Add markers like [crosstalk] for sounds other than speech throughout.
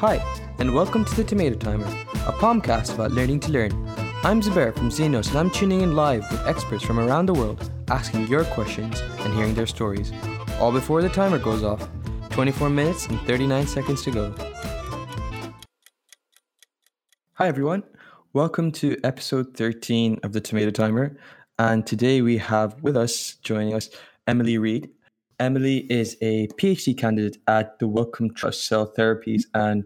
Hi, and welcome to the Tomato Timer, a podcast about learning to learn. I'm Zubair from Xenos, and I'm tuning in live with experts from around the world, asking your questions and hearing their stories. All before the timer goes off. 24 minutes and 39 seconds to go. Hi, everyone. Welcome to episode 13 of the Tomato Timer. And today we have with us, joining us, Emily Reid. Emily is a PhD candidate at the Wellcome Trust Cell Therapies and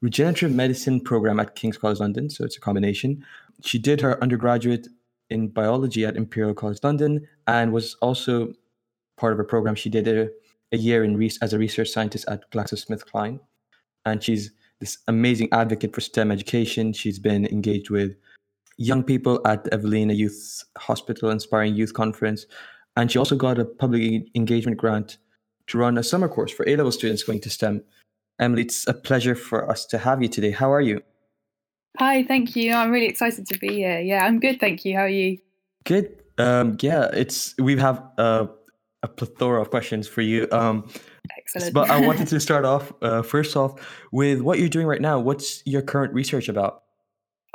Regenerative Medicine program at King's College London. So it's a combination. She did her undergraduate in biology at Imperial College London and was also part of a program. She did a, a year in re- as a research scientist at GlaxoSmithKline. And she's this amazing advocate for STEM education. She's been engaged with young people at the Evelina Youth Hospital Inspiring Youth Conference. And she also got a public engagement grant to run a summer course for A level students going to STEM. Emily, it's a pleasure for us to have you today. How are you? Hi, thank you. I'm really excited to be here. Yeah, I'm good, thank you. How are you? Good. Um, yeah, it's we have a plethora of questions for you. Um, Excellent. But I wanted [laughs] to start off uh, first off with what you're doing right now. What's your current research about?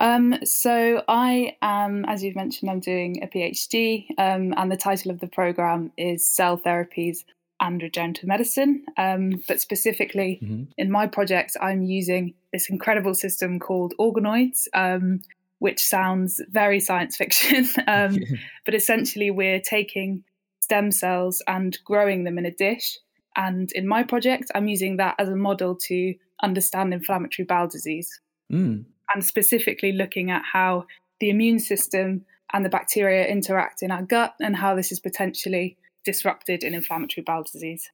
Um, so I am, as you've mentioned, I'm doing a PhD, um, and the title of the program is Cell Therapies and Regenerative Medicine. Um, but specifically, mm-hmm. in my project, I'm using this incredible system called organoids, um, which sounds very science fiction. [laughs] Um, [laughs] but essentially, we're taking stem cells and growing them in a dish. And in my project, I'm using that as a model to understand inflammatory bowel disease. Mm and specifically looking at how the immune system and the bacteria interact in our gut and how this is potentially disrupted in inflammatory bowel disease.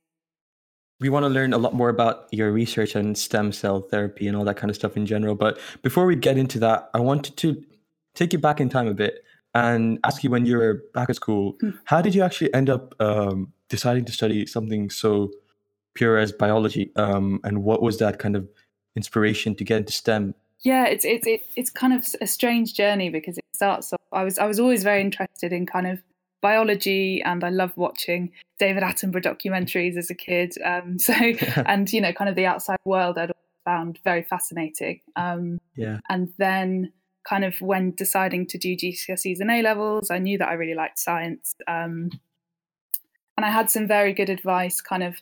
We want to learn a lot more about your research on stem cell therapy and all that kind of stuff in general. But before we get into that, I wanted to take you back in time a bit and ask you when you were back at school, hmm. how did you actually end up um, deciding to study something so pure as biology? Um, and what was that kind of inspiration to get into STEM? Yeah it's it's it's kind of a strange journey because it starts off i was i was always very interested in kind of biology and i loved watching david attenborough documentaries as a kid. Um, [laughs] so [laughs] and you know kind of the outside world i'd found very fascinating. Um, yeah. and then kind of when deciding to do gcse's and a levels i knew that i really liked science. Um, and i had some very good advice kind of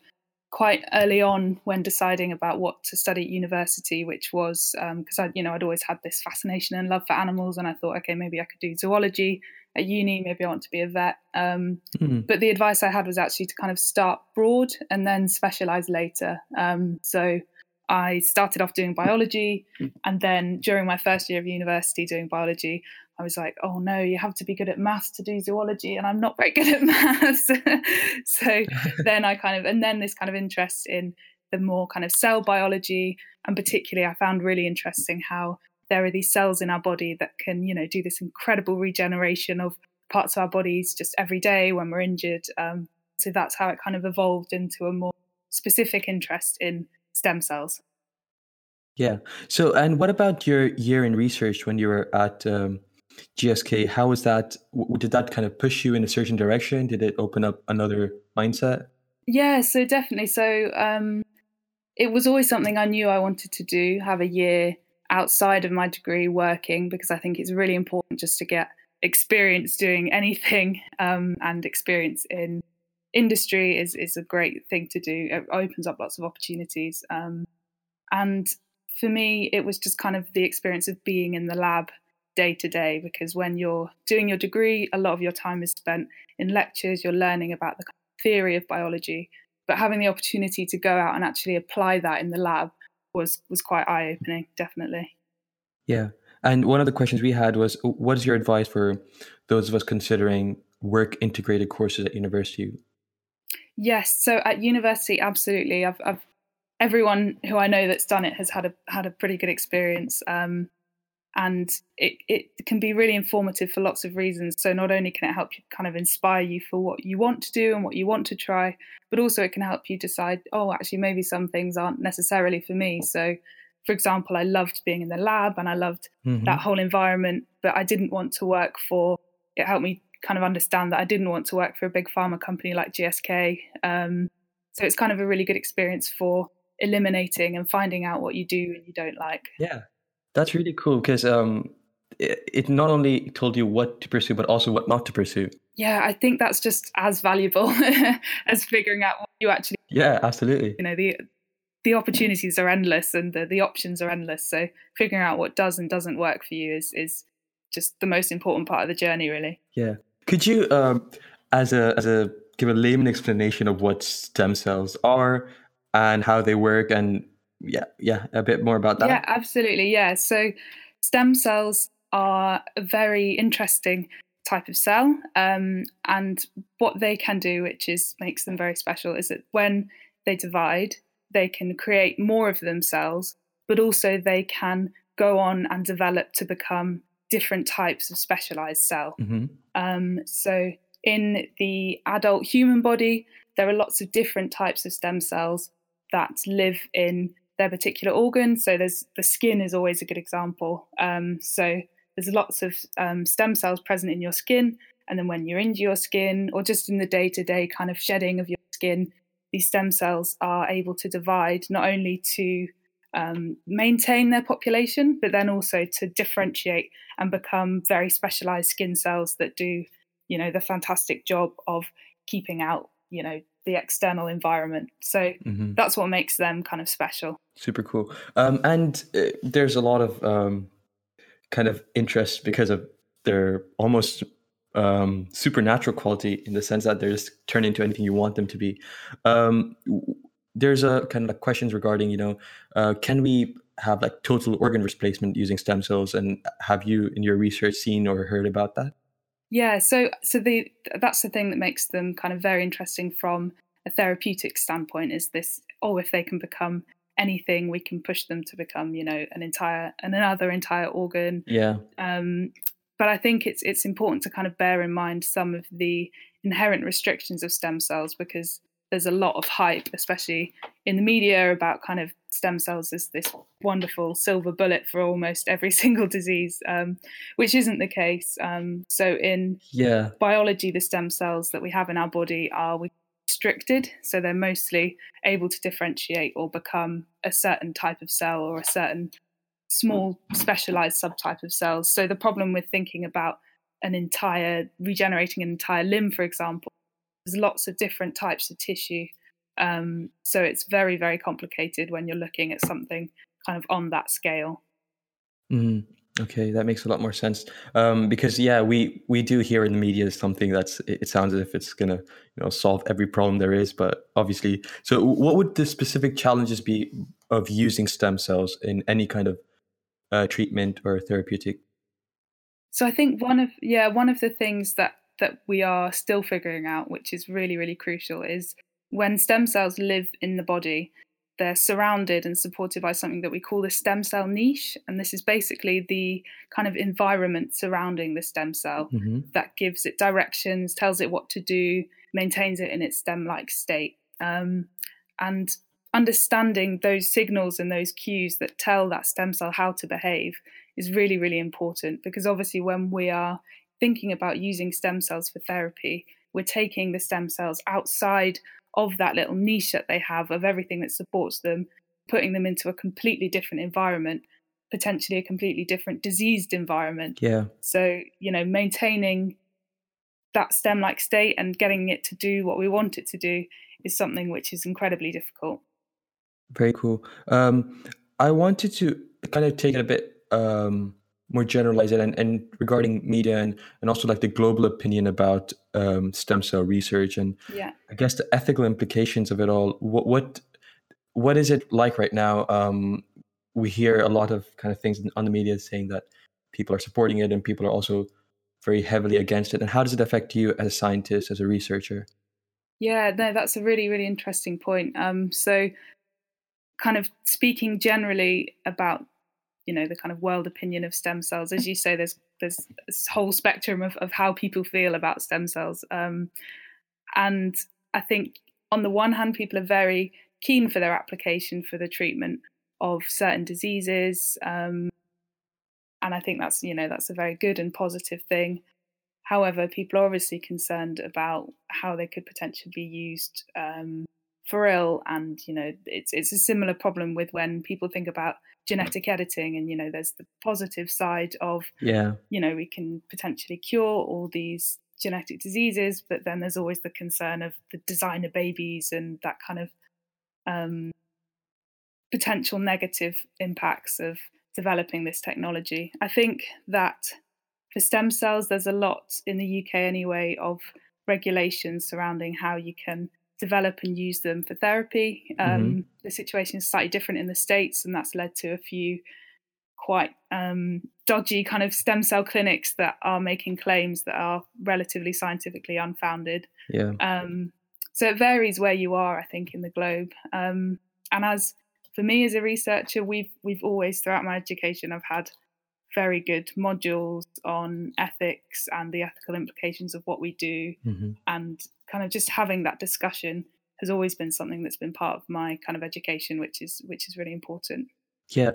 quite early on when deciding about what to study at university, which was because um, I, you know, I'd always had this fascination and love for animals, and I thought, okay, maybe I could do zoology at uni. Maybe I want to be a vet. Um, mm-hmm. But the advice I had was actually to kind of start broad and then specialize later. Um, so I started off doing biology, hmm. and then during my first year of university doing biology, I was like, oh no, you have to be good at maths to do zoology, and I'm not very [laughs] good at maths. [laughs] so [laughs] then I kind of, and then this kind of interest in the more kind of cell biology, and particularly I found really interesting how there are these cells in our body that can, you know, do this incredible regeneration of parts of our bodies just every day when we're injured. Um, so that's how it kind of evolved into a more specific interest in stem cells. Yeah. So, and what about your year in research when you were at um, GSK, how was that? Did that kind of push you in a certain direction? Did it open up another mindset? Yeah, so definitely. So um, it was always something I knew I wanted to do, have a year outside of my degree working, because I think it's really important just to get experience doing anything [laughs] um, and experience in industry is, is a great thing to do. It opens up lots of opportunities. Um, and for me, it was just kind of the experience of being in the lab day to day because when you're doing your degree, a lot of your time is spent in lectures, you're learning about the theory of biology, but having the opportunity to go out and actually apply that in the lab was was quite eye opening, definitely. Yeah. And one of the questions we had was what is your advice for those of us considering work integrated courses at university? Yes, so at university absolutely. I've, I've everyone who I know that's done it has had a had a pretty good experience. Um, and it, it can be really informative for lots of reasons so not only can it help you kind of inspire you for what you want to do and what you want to try but also it can help you decide oh actually maybe some things aren't necessarily for me so for example i loved being in the lab and i loved mm-hmm. that whole environment but i didn't want to work for it helped me kind of understand that i didn't want to work for a big pharma company like gsk um, so it's kind of a really good experience for eliminating and finding out what you do and you don't like. Yeah, that's really cool because um, it, it not only told you what to pursue, but also what not to pursue. Yeah, I think that's just as valuable [laughs] as figuring out what you actually. Yeah, absolutely. You know the the opportunities are endless and the, the options are endless. So figuring out what does and doesn't work for you is is just the most important part of the journey, really. Yeah. Could you, um, as a as a give a layman explanation of what stem cells are and how they work, and yeah, yeah, a bit more about that. Yeah, absolutely. Yeah. So stem cells are a very interesting type of cell, um, and what they can do, which is makes them very special, is that when they divide, they can create more of themselves, but also they can go on and develop to become different types of specialized cell. Mm-hmm. Um, so, in the adult human body, there are lots of different types of stem cells that live in their particular organ. So, there's the skin is always a good example. Um, so, there's lots of um, stem cells present in your skin, and then when you're into your skin, or just in the day to day kind of shedding of your skin, these stem cells are able to divide not only to um, maintain their population, but then also to differentiate and become very specialized skin cells that do, you know, the fantastic job of keeping out, you know, the external environment. So mm-hmm. that's what makes them kind of special. Super cool. Um, and uh, there's a lot of um, kind of interest because of their almost um, supernatural quality in the sense that they're just turn into anything you want them to be. Um, there's a kind of like questions regarding, you know, uh, can we have like total organ replacement using stem cells? And have you in your research seen or heard about that? Yeah, so so the that's the thing that makes them kind of very interesting from a therapeutic standpoint. Is this oh, if they can become anything, we can push them to become, you know, an entire and another entire organ. Yeah. Um, but I think it's it's important to kind of bear in mind some of the inherent restrictions of stem cells because there's a lot of hype, especially in the media, about kind of stem cells as this wonderful silver bullet for almost every [laughs] single disease, um, which isn't the case. Um, so in yeah. biology, the stem cells that we have in our body are restricted, so they're mostly able to differentiate or become a certain type of cell or a certain small specialized subtype of cells. So the problem with thinking about an entire regenerating an entire limb, for example, there's lots of different types of tissue. Um, so it's very, very complicated when you're looking at something kind of on that scale. Mm, okay, that makes a lot more sense. Um, because yeah, we we do hear in the media something that's it sounds as if it's gonna you know solve every problem there is, but obviously. So, what would the specific challenges be of using stem cells in any kind of uh, treatment or therapeutic? So I think one of yeah one of the things that that we are still figuring out, which is really, really crucial, is when stem cells live in the body, they're surrounded and supported by something that we call the stem cell niche. And this is basically the kind of environment surrounding the stem cell mm-hmm. that gives it directions, tells it what to do, maintains it in its stem like state. Um, and understanding those signals and those cues that tell that stem cell how to behave is really, really important because obviously, when we are thinking about using stem cells for therapy, we're taking the stem cells outside of that little niche that they have of everything that supports them, putting them into a completely different environment, potentially a completely different diseased environment. Yeah. So, you know, maintaining that stem like state and getting it to do what we want it to do is something which is incredibly difficult. Very cool. Um, I wanted to kind of take it a bit um, more generalized and, and regarding media and, and also like the global opinion about um, stem cell research and yeah. I guess the ethical implications of it all. What what what is it like right now? Um, we hear a lot of kind of things on the media saying that people are supporting it and people are also very heavily against it. And how does it affect you as a scientist, as a researcher? Yeah, no, that's a really really interesting point. Um, so kind of speaking generally about you know the kind of world opinion of stem cells. As you say there's there's this whole spectrum of, of how people feel about stem cells. Um, and i think on the one hand people are very keen for their application for the treatment of certain diseases um, and i think that's you know that's a very good and positive thing. However people are obviously concerned about how they could potentially be used um, frill and you know it's it's a similar problem with when people think about genetic editing and you know there's the positive side of yeah. you know we can potentially cure all these genetic diseases but then there's always the concern of the designer babies and that kind of um, potential negative impacts of developing this technology. I think that for stem cells there's a lot in the uk anyway of regulations surrounding how you can develop and use them for therapy. Um, mm-hmm. The situation is slightly different in the States, and that's led to a few quite um, dodgy kind of stem cell clinics that are making claims that are relatively scientifically unfounded. Yeah. Um, so it varies where you are, I think, in the globe. Um, and as for me as a researcher, we've we've always throughout my education, I've had very good modules on ethics and the ethical implications of what we do mm-hmm. and kind of just having that discussion has always been something that's been part of my kind of education which is which is really important. Yeah.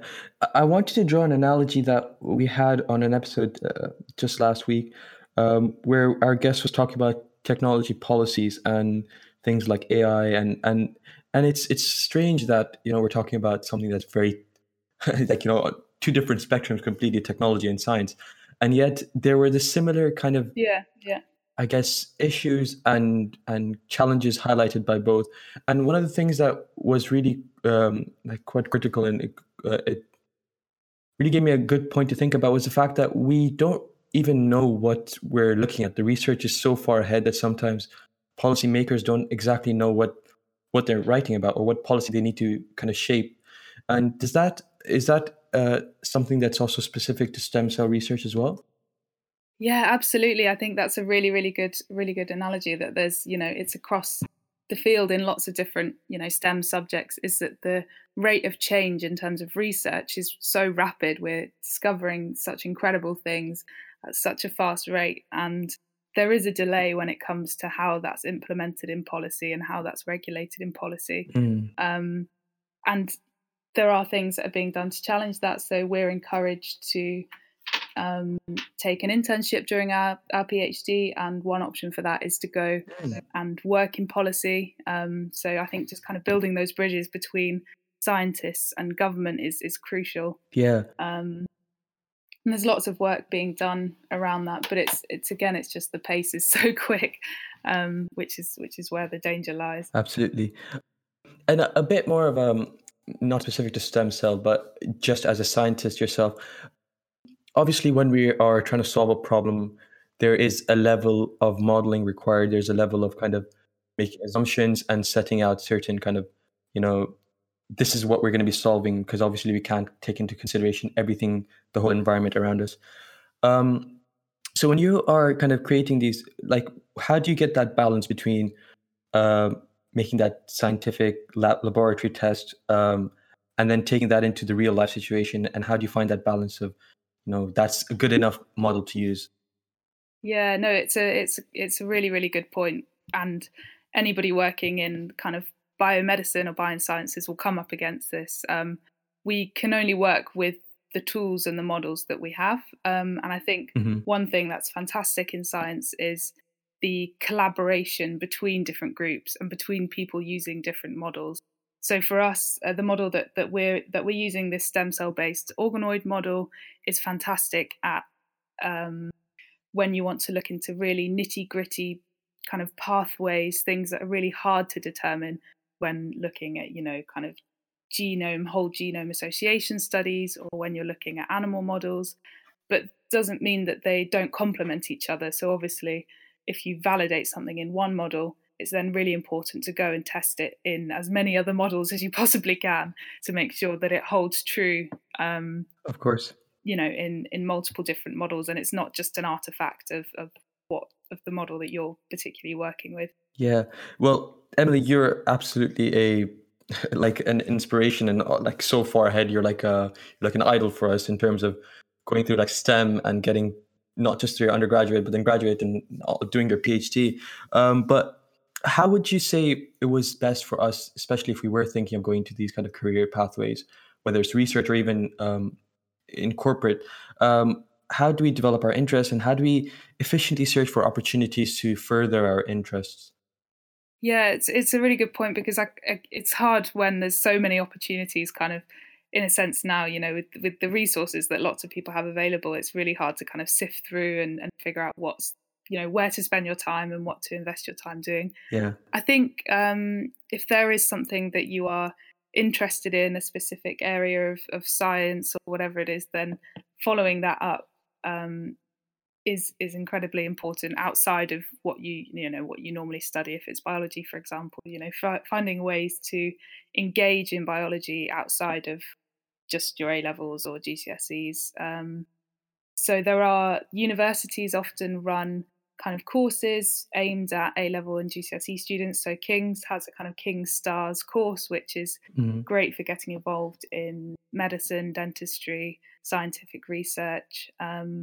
I wanted to draw an analogy that we had on an episode uh, just last week um, where our guest was talking about technology policies and things like ai and and and it's it's strange that you know we're talking about something that's very [laughs] like you know two different spectrums completely technology and science and yet there were the similar kind of yeah yeah i guess issues and and challenges highlighted by both. And one of the things that was really um like quite critical and it, uh, it really gave me a good point to think about was the fact that we don't even know what we're looking at. The research is so far ahead that sometimes policymakers don't exactly know what what they're writing about or what policy they need to kind of shape. And does that is that uh, something that's also specific to stem cell research as well? Yeah, absolutely. I think that's a really, really good, really good analogy. That there's, you know, it's across the field in lots of different, you know, STEM subjects. Is that the rate of change in terms of research is so rapid. We're discovering such incredible things at such a fast rate, and there is a delay when it comes to how that's implemented in policy and how that's regulated in policy. Mm. Um, and there are things that are being done to challenge that. So we're encouraged to um, take an internship during our, our PhD, and one option for that is to go mm. and work in policy. Um, so I think just kind of building those bridges between scientists and government is is crucial. Yeah. Um, and there's lots of work being done around that, but it's it's again it's just the pace is [laughs] so quick, um, which is which is where the danger lies. Absolutely, and a, a bit more of um not specific to stem cell, but just as a scientist yourself, obviously, when we are trying to solve a problem, there is a level of modeling required. There's a level of kind of making assumptions and setting out certain kind of, you know, this is what we're going to be solving because obviously we can't take into consideration everything, the whole environment around us. Um, so when you are kind of creating these, like, how do you get that balance between uh, making that scientific lab, laboratory test um, and then taking that into the real life situation and how do you find that balance of you know that's a good enough model to use yeah no it's a it's it's a really really good point and anybody working in kind of biomedicine or biosciences will come up against this um, we can only work with the tools and the models that we have um, and i think mm-hmm. one thing that's fantastic in science is the collaboration between different groups and between people using different models. So for us, uh, the model that, that we're that we're using, this stem cell based organoid model, is fantastic at um, when you want to look into really nitty gritty kind of pathways, things that are really hard to determine when looking at you know kind of genome whole genome association studies or when you're looking at animal models, but doesn't mean that they don't complement each other. So obviously if you validate something in one model, it's then really important to go and test it in as many other models as you possibly can to make sure that it holds true. Um, of course. You know, in in multiple different models, and it's not just an artifact of of what of the model that you're particularly working with. Yeah. Well, Emily, you're absolutely a [laughs] like an inspiration and uh, like so far ahead. You're like a like an idol for us in terms of going through like STEM and getting not just through your undergraduate, but then graduate and doing your PhD. Um, but how would you say it was best for us, especially if we were thinking of going to these kind of career pathways, whether it's research or even um, in corporate? Um, how do we develop our interests and how do we efficiently search for opportunities to further our interests? Yeah, it's it's a really good point because I, it's hard when there's so many opportunities, kind of, in a sense now. You know, with with the resources that lots of people have available, it's really hard to kind of sift through and, and figure out what's you know where to spend your time and what to invest your time doing. Yeah, I think um, if there is something that you are interested in, a specific area of, of science or whatever it is, then following that up um, is is incredibly important outside of what you you know what you normally study if it's biology for example you know f- finding ways to engage in biology outside of just your A levels or GCSEs um, so there are universities often run kind of courses aimed at A level and GCSE students so King's has a kind of King's Stars course which is mm-hmm. great for getting involved in medicine dentistry scientific research um,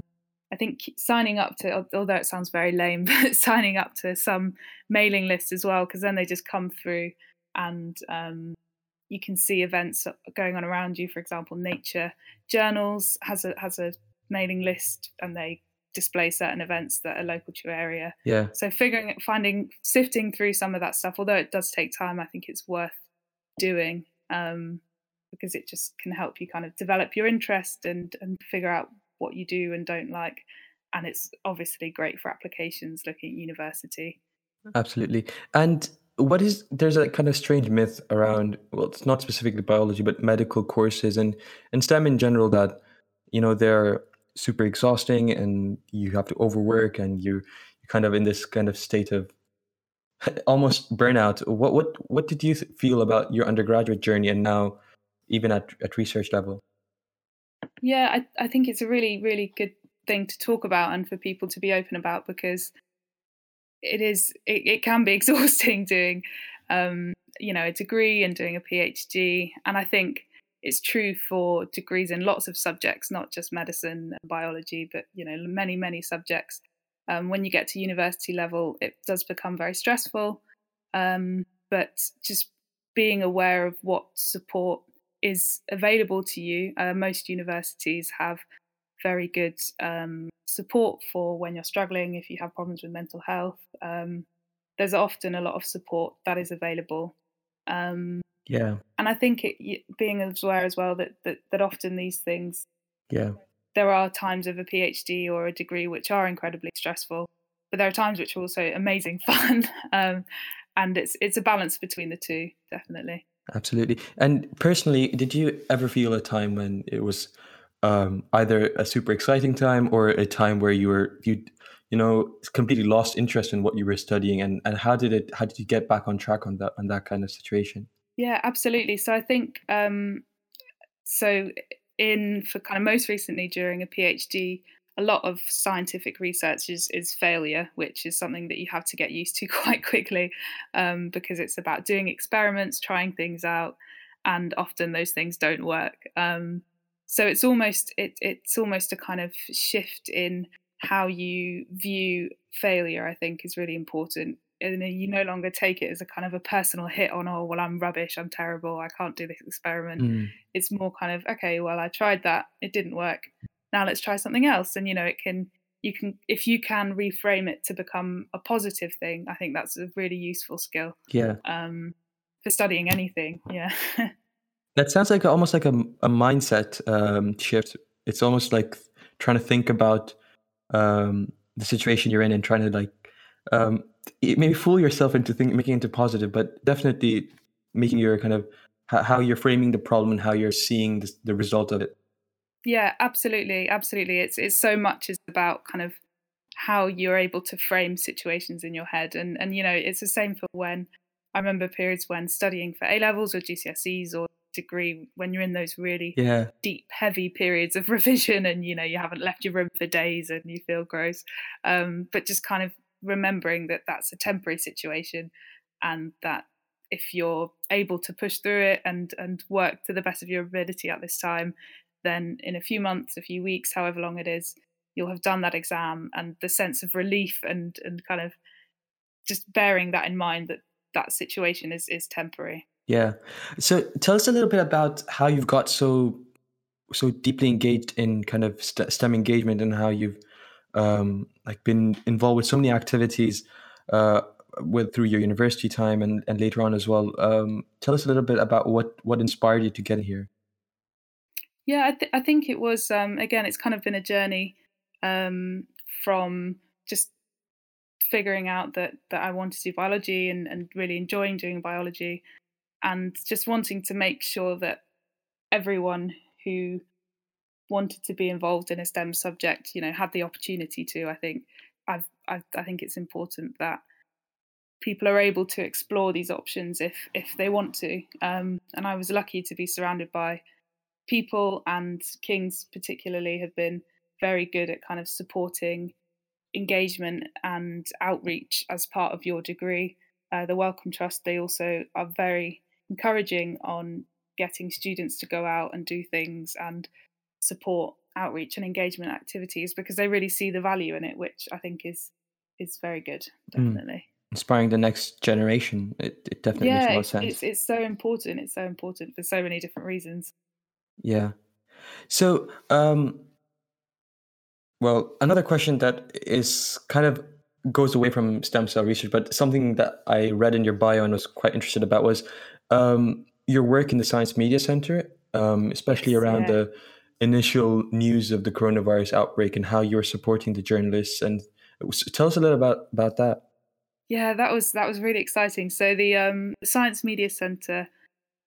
I think signing up to, although it sounds very lame, [laughs] but signing up to some mailing list as well, because then they just come through and um, you can see events going on around you. For example, Nature Journals has a has a mailing list, and they display certain events that are local to your area. Yeah. So figuring, finding, sifting through some of that stuff, although it does take time, I think it's worth doing um, because it just can help you kind of develop your interest and and figure out what you do and don't like. And it's obviously great for applications looking at university. Absolutely. And what is there's a kind of strange myth around well it's not specifically biology but medical courses and and STEM in general that you know they're super exhausting and you have to overwork and you you're kind of in this kind of state of [laughs] almost burnout. What what what did you feel about your undergraduate journey and now even at, at research level? Yeah, I, I think it's a really, really good thing to talk about and for people to be open about because it is it, it can be [laughs] exhausting doing um, you know a degree and doing a PhD and I think it's true for degrees in lots of subjects not just medicine and biology but you know many many subjects um, when you get to university level it does become very stressful um, but just being aware of what support is available to you. Uh, most universities have very good um, support for when you're struggling, if you have problems with mental health. Um, there's often a lot of support that is available. Um, yeah, and I think it, being aware as well that, that that often these things, yeah, there are times of a PhD or a degree which are incredibly stressful, but there are times which are also amazing [laughs] fun, um, and it's it's a balance between the two, definitely. Absolutely. And personally, did you ever feel a time when it was um, either a super exciting time or a time where you were you you know completely lost interest in what you were studying and, and how did it how did you get back on track on that on that kind of situation? Yeah, absolutely. So I think um, so in for kind of most recently during a PhD, a lot of scientific research is, is failure, which is something that you have to get used to [laughs] quite quickly um, because it's about doing experiments, trying things out, and often those things don't work. Um, so it's almost it, it's almost a kind of shift in how you view failure. I think is really important. And you no longer take it as a kind of a personal hit on, oh well, I'm rubbish, I'm terrible, I can't do this experiment. Mm. It's more kind of okay, well, I tried that, it didn't work now let's try something else and you know it can you can if you can reframe it to become a positive thing i think that's a really useful skill yeah um for studying anything yeah [laughs] that sounds like almost like a, a mindset um shift it's almost like trying to think about um the situation you're in and trying to like um maybe fool yourself into thinking making it into positive but definitely making your kind of how you're framing the problem and how you're seeing the, the result of it yeah, absolutely, absolutely. It's it's so much is about kind of how you're able to frame situations in your head, and and you know it's the same for when I remember periods when studying for A levels or GCSEs or degree when you're in those really yeah. deep, heavy periods of [laughs] revision, and you know you haven't left your room for days and you feel gross, um, but just kind of remembering that that's a temporary situation, and that if you're able to push through it and and work to the best of your ability at this time then in a few months, a few weeks, however long it is, you'll have done that exam and the sense of relief and and kind of just bearing that in mind that that situation is is temporary. Yeah. So tell us a little bit about how you've got so so deeply engaged in kind of STEM engagement and how you've um, like been involved with so many activities uh, with through your university time and, and later on as well. Um, tell us a little bit about what what inspired you to get here. Yeah, I, th- I think it was um, again. It's kind of been a journey um, from just figuring out that that I wanted to do biology and, and really enjoying doing biology, and just wanting to make sure that everyone who wanted to be involved in a STEM subject, you know, had the opportunity to. I think I've, I've I think it's important that people are able to explore these options if if they want to. Um, and I was lucky to be surrounded by people, and Kings particularly have been very good at kind of supporting engagement and outreach as part of your degree. Uh, the Wellcome Trust they also are very encouraging on getting students to go out and do things and support outreach and engagement activities because they really see the value in it, which I think is is very good, hmm. definitely. Mm. Inspiring the next generation. It, it definitely yeah, makes a lot of sense. It's, it's so important. It's so important for so many different reasons. Yeah. So, um, well, another question that is kind of goes away from stem cell research, but something that I read in your bio and was quite interested about was um, your work in the Science Media Center, um, especially around yeah. the initial news of the coronavirus outbreak and how you're supporting the journalists. And tell us a little about about that. Yeah, that was that was really exciting. So the um, Science Media Centre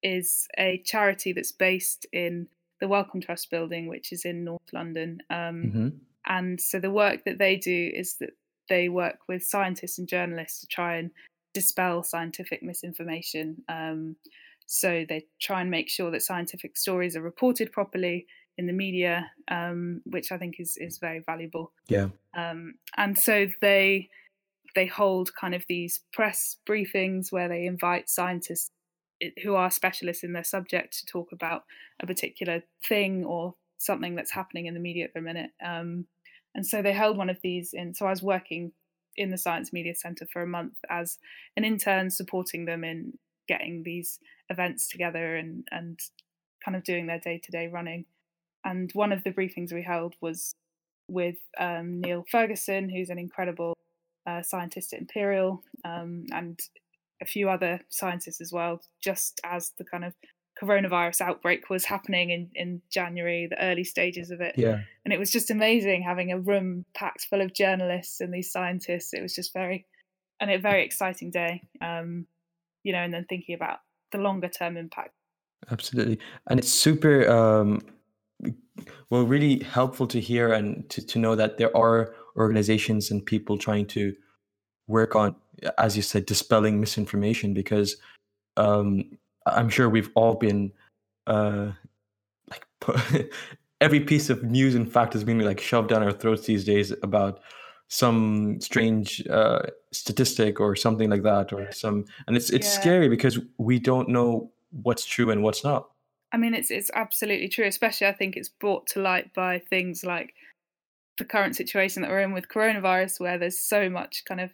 is a charity that's based in the Wellcome Trust building, which is in North London. Um, mm-hmm. And so the work that they do is that they work with scientists and journalists to try and dispel scientific misinformation. Um, so they try and make sure that scientific stories are reported properly in the media, um, which I think is is very valuable. Yeah. Um, and so they they hold kind of these press briefings where they invite scientists who are specialists in their subject to talk about a particular thing or something that's happening in the media at the minute. Um, and so they held one of these in. So I was working in the Science Media Centre for a month as an intern, supporting them in getting these events together and and kind of doing their day to day running. And one of the briefings we held was with um, Neil Ferguson, who's an incredible uh, scientist at Imperial, um, and a few other scientists as well, just as the kind of coronavirus outbreak was happening in, in January, the early stages of it. Yeah. And it was just amazing having a room packed full of journalists and these scientists. It was just very, and a very exciting day. Um, you know, and then thinking about the longer term impact. Absolutely. And it's super, um, well, really helpful to hear and to, to know that there are organizations and people trying to work on, as you said, dispelling misinformation because um, I'm sure we've all been uh, like [laughs] every piece of news and fact has been like shoved down our throats these days about some strange uh, statistic or something like that or some and it's it's yeah. scary because we don't know what's true and what's not i mean it's it's absolutely true especially i think it's brought to light by things like the current situation that we're in with coronavirus where there's so much kind of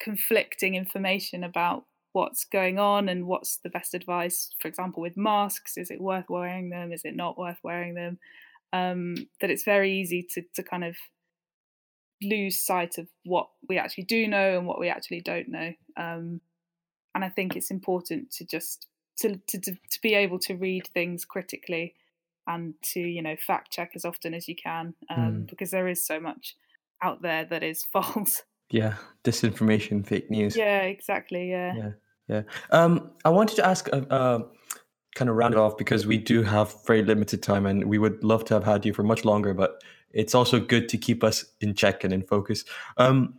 conflicting information about what's going on and what's the best advice for example with masks is it worth wearing them? Is it not worth wearing them? Um, that it's very easy to, to kind of lose sight of what we actually do know and what we actually don't know. Um, and i think it's important to just to, to to be able to read things critically and to you know fact check as often as you can um, mm. because there is so much out there that is [laughs] false yeah disinformation fake news. Yeah exactly yeah. Yeah yeah. Um i wanted to ask uh, uh, kind of round it off because we do have very limited time and we would love to have had you for much longer but it's also good to keep us in check and in focus. Um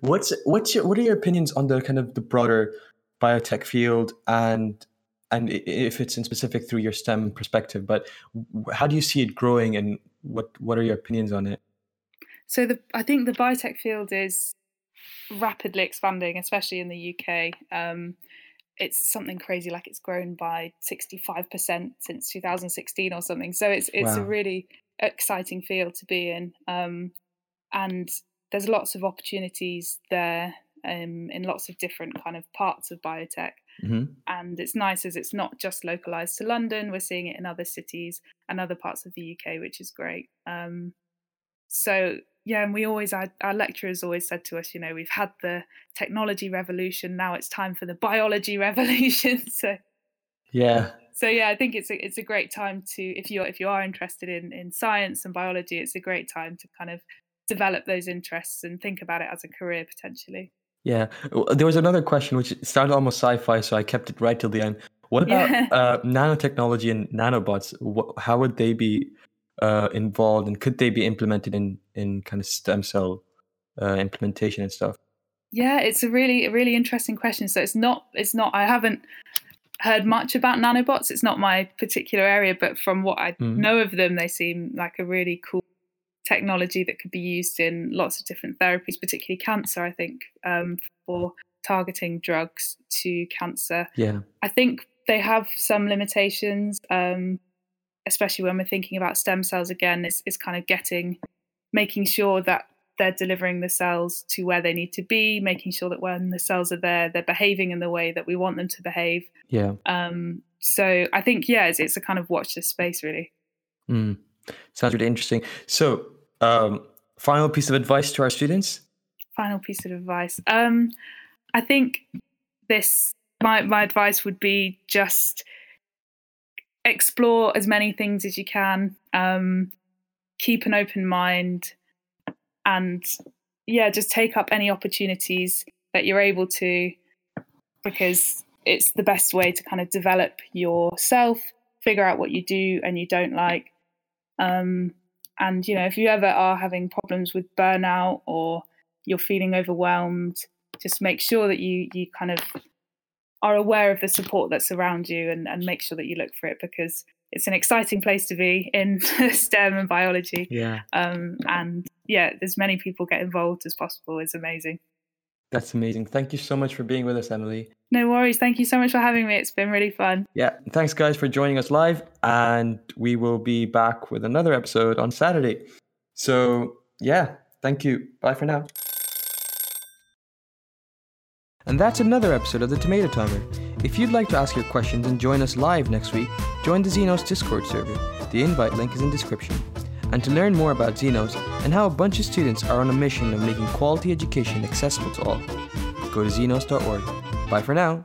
what's what's your, what are your opinions on the kind of the broader biotech field and and if it's in specific through your STEM perspective, but how do you see it growing and what what are your opinions on it? So the I think the biotech field is rapidly expanding, especially in the UK. Um, it's something crazy, like it's grown by sixty five percent since two thousand sixteen or something. So it's it's wow. a really exciting field to be in, um, and there's lots of opportunities there um, in lots of different kind of parts of biotech. Mm-hmm. And it's nice as it's not just localized to London. We're seeing it in other cities and other parts of the UK, which is great. Um, so yeah, and we always our, our lecturers always said to us, you know, we've had the technology revolution, now it's time for the biology [laughs] revolution. so yeah. So yeah, I think it's a it's a great time to if you if you are interested in in science and biology, it's a great time to kind of develop those interests and think about it as a career potentially. Yeah, there was another question which sounded almost sci-fi, so I kept it right till the end. What about Yeah. uh, nanotechnology and nanobots? Wh- how would they be uh, involved, and could they be implemented in in kind of stem cell uh, implementation and stuff? Yeah, it's a really a really interesting question. So it's not it's not I haven't heard much about nanobots. It's not my particular area, but from what I Mhm. know of them, they seem like a really cool technology that could be used in lots of different therapies, particularly cancer. I think um, for targeting drugs to cancer. Yeah, I think they have some limitations, um, especially when we're thinking about stem cells again. is, it's kind of getting, making sure that they're delivering the cells to where they need to be, making sure that when the cells are there, they're behaving in the way that we want them to behave. yeah. Um, so I think, yeah, it's, it's a kind of watch this space, really. Mm. Sounds really interesting. So, um, final piece of advice to our students. final piece of advice. Um, I think this my my advice would be just explore as many things as you can. Um, keep an open mind, and yeah, just take up any opportunities that you're able to, because it's the best way to kind of develop yourself, figure out what you do and you don't like. Um, and you know, if you ever are having problems with burnout or you're feeling overwhelmed, just make sure that you you kind of are aware of the support that's around you and, and make sure that you look for it because it's an exciting place to be in [laughs] STEM and biology. Yeah, Um, and yeah, as many people get involved as possible is amazing. that's amazing. Thank you so much for being with us, Emily. No worries. Thank you so much for having me. It's been really fun. Yeah, thanks guys for joining us live, and we will be back with another episode on Saturday. So, yeah, thank you. Bye for now. And that's another episode of the Tomato Timer. If you'd like to ask your questions and join us live next week, join the Xenos Discord server. The invite link is in description. And to learn more about Xenos and how a bunch of students are on a mission of making quality education accessible to all, go to xenos.org. Bye for now.